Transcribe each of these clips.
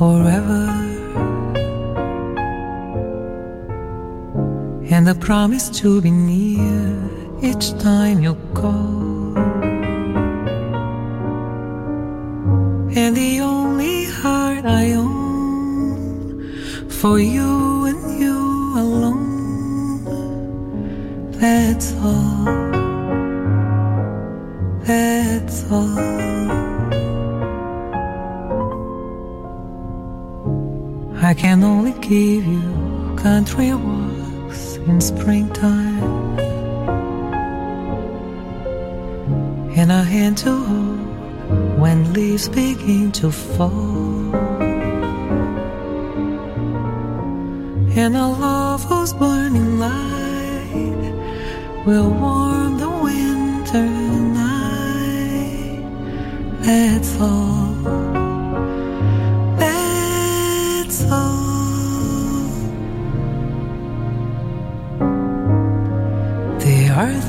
Forever. And a promise to be near each time you call. And the only heart I own for you and you alone. That's all. That's all. Can only give you country walks in springtime and a hand to hold when leaves begin to fall. And a love whose burning light will warm the winter night. That's all.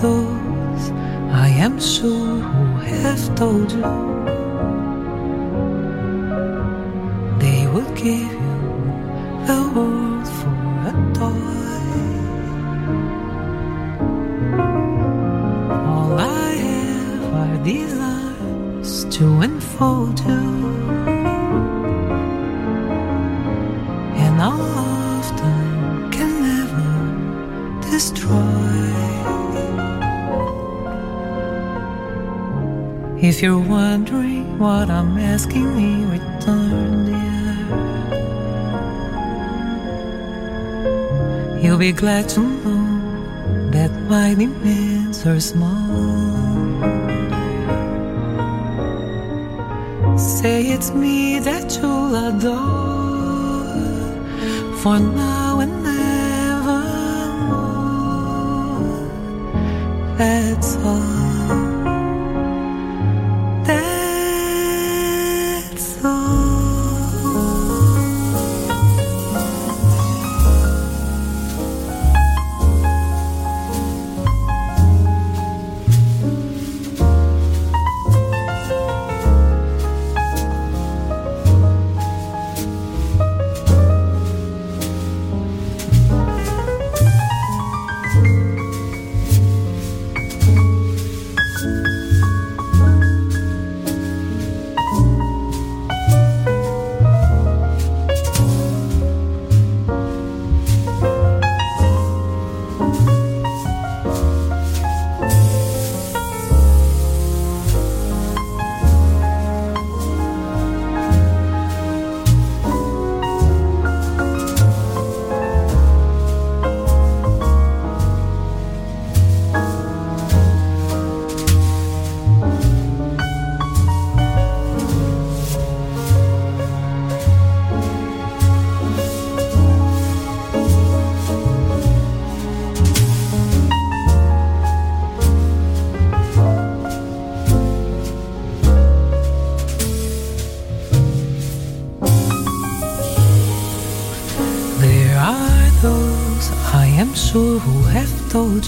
Those I am sure who have told you You're wondering what I'm asking in return, dear, you'll be glad to know that my demands are small. Say it's me that you'll adore for now and nevermore. That's all.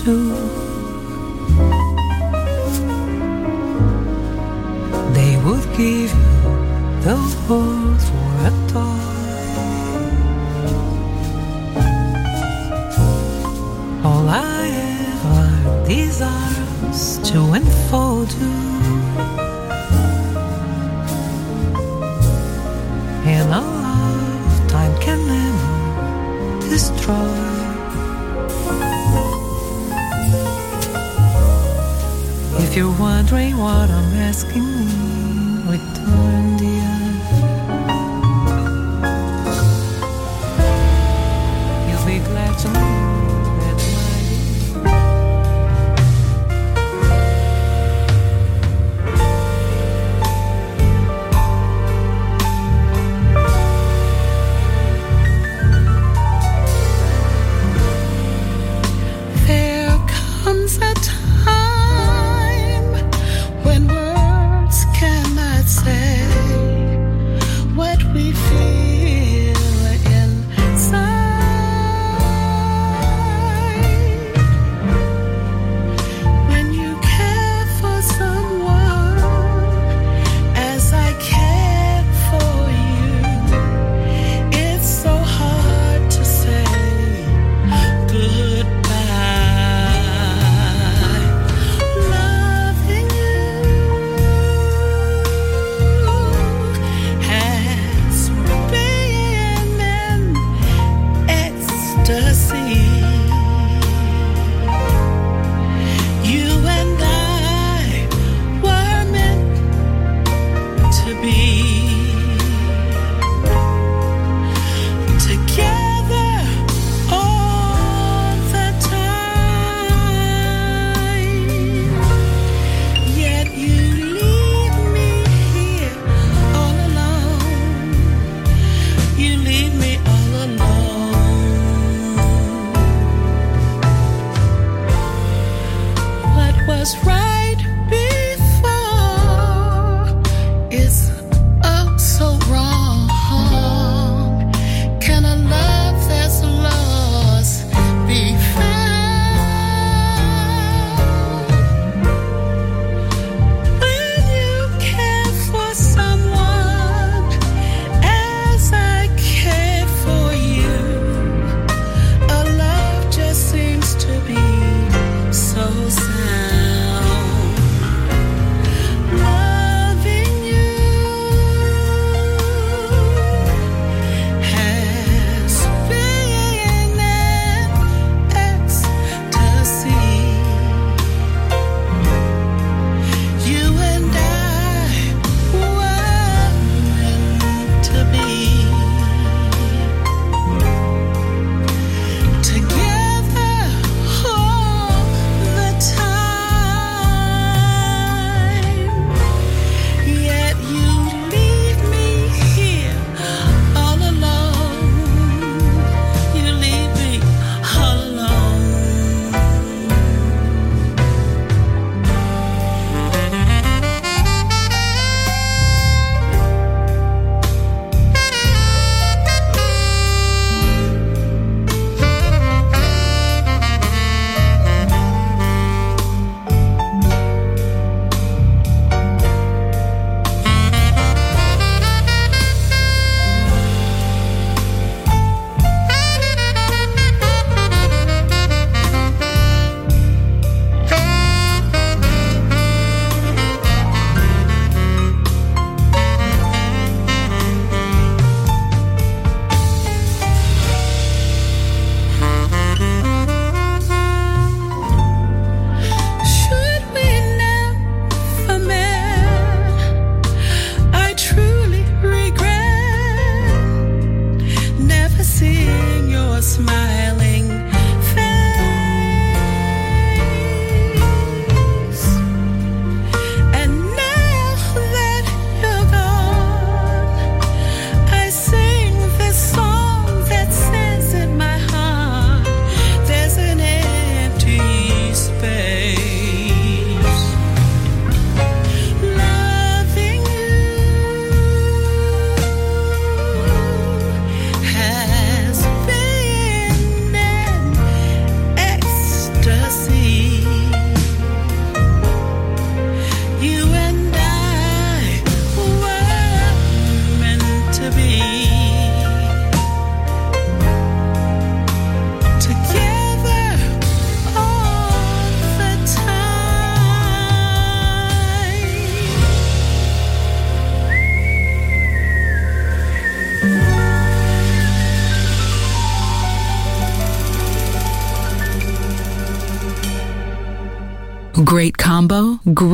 Told be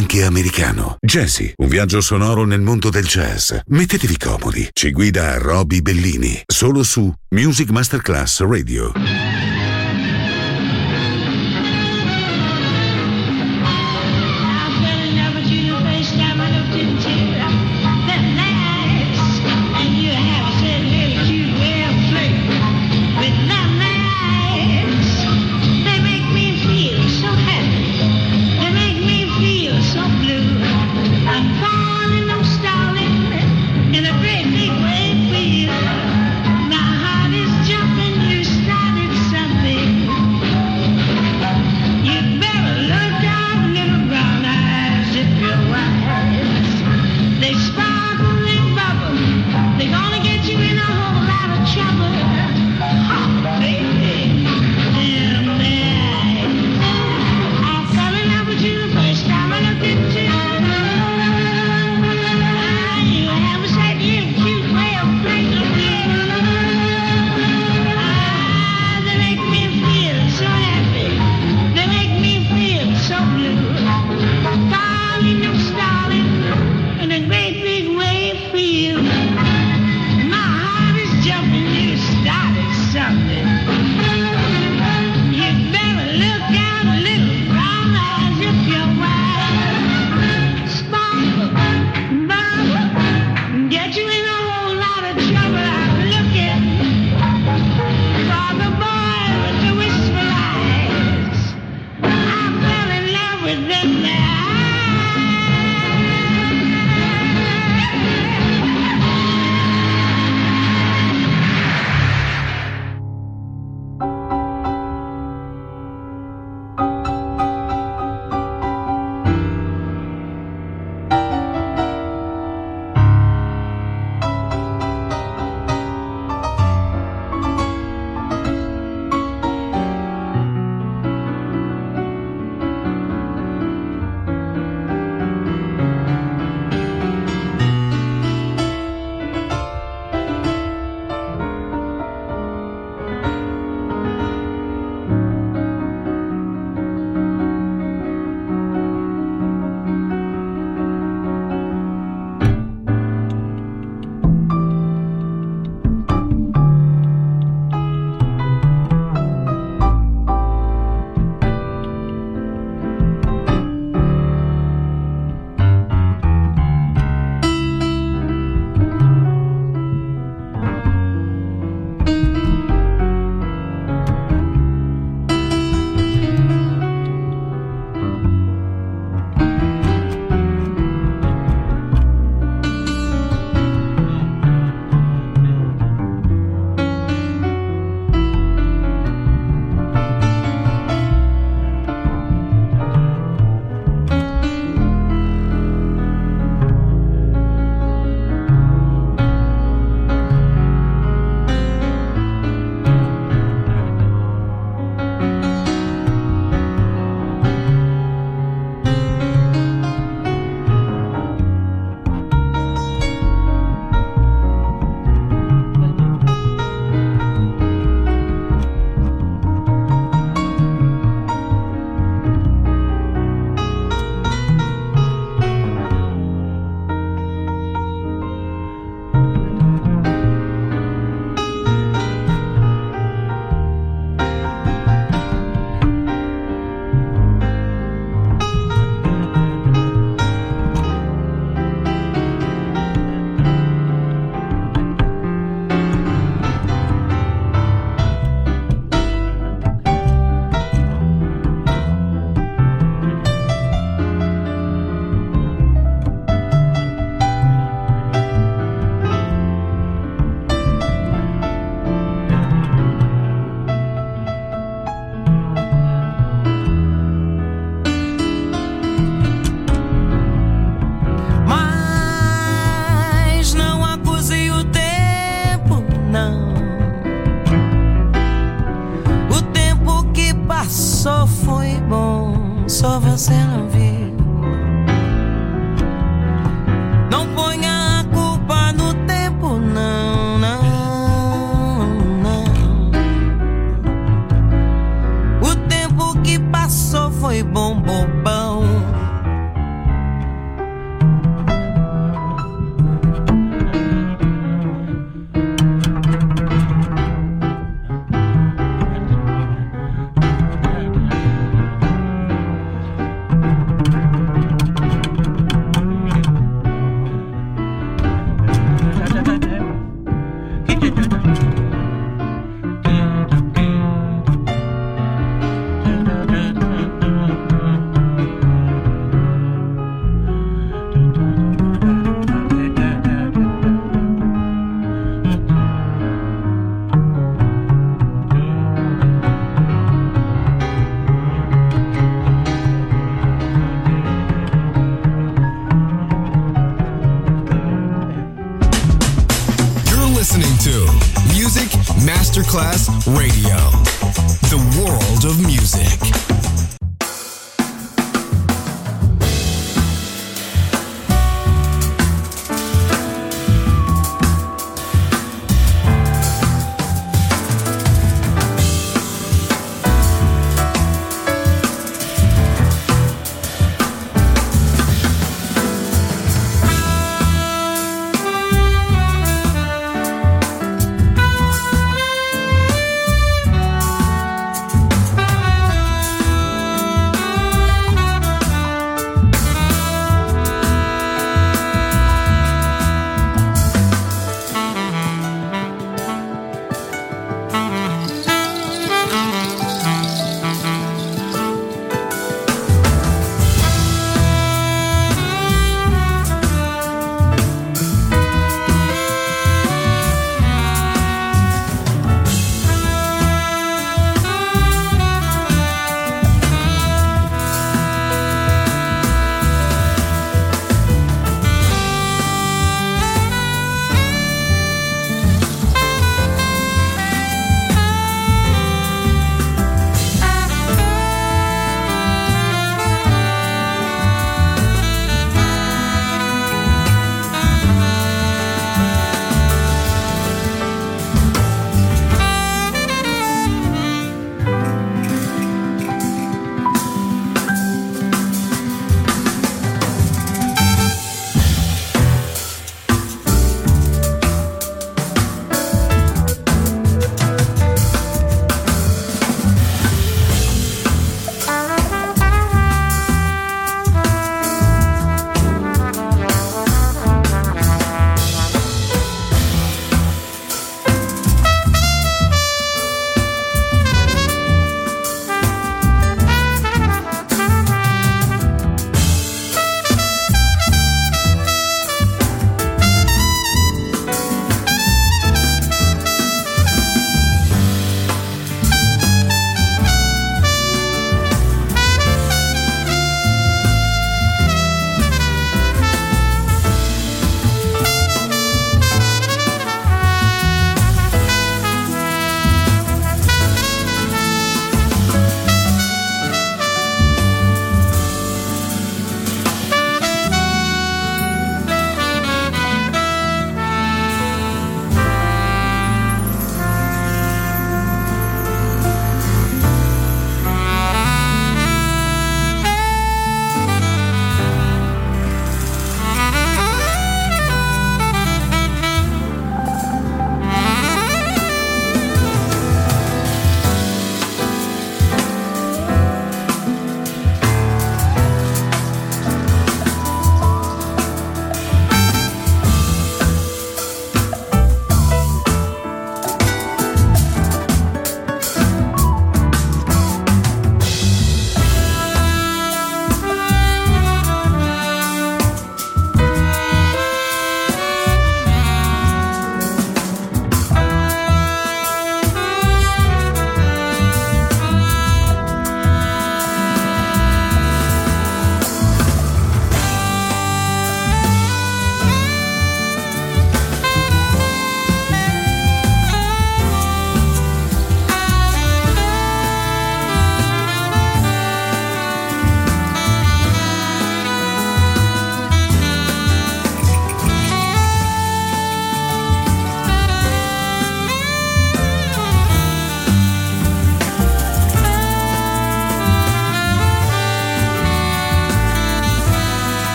Anche americano. Jazzy, un viaggio sonoro nel mondo del jazz. Mettetevi comodi. Ci guida Roby Bellini, solo su Music Masterclass Radio.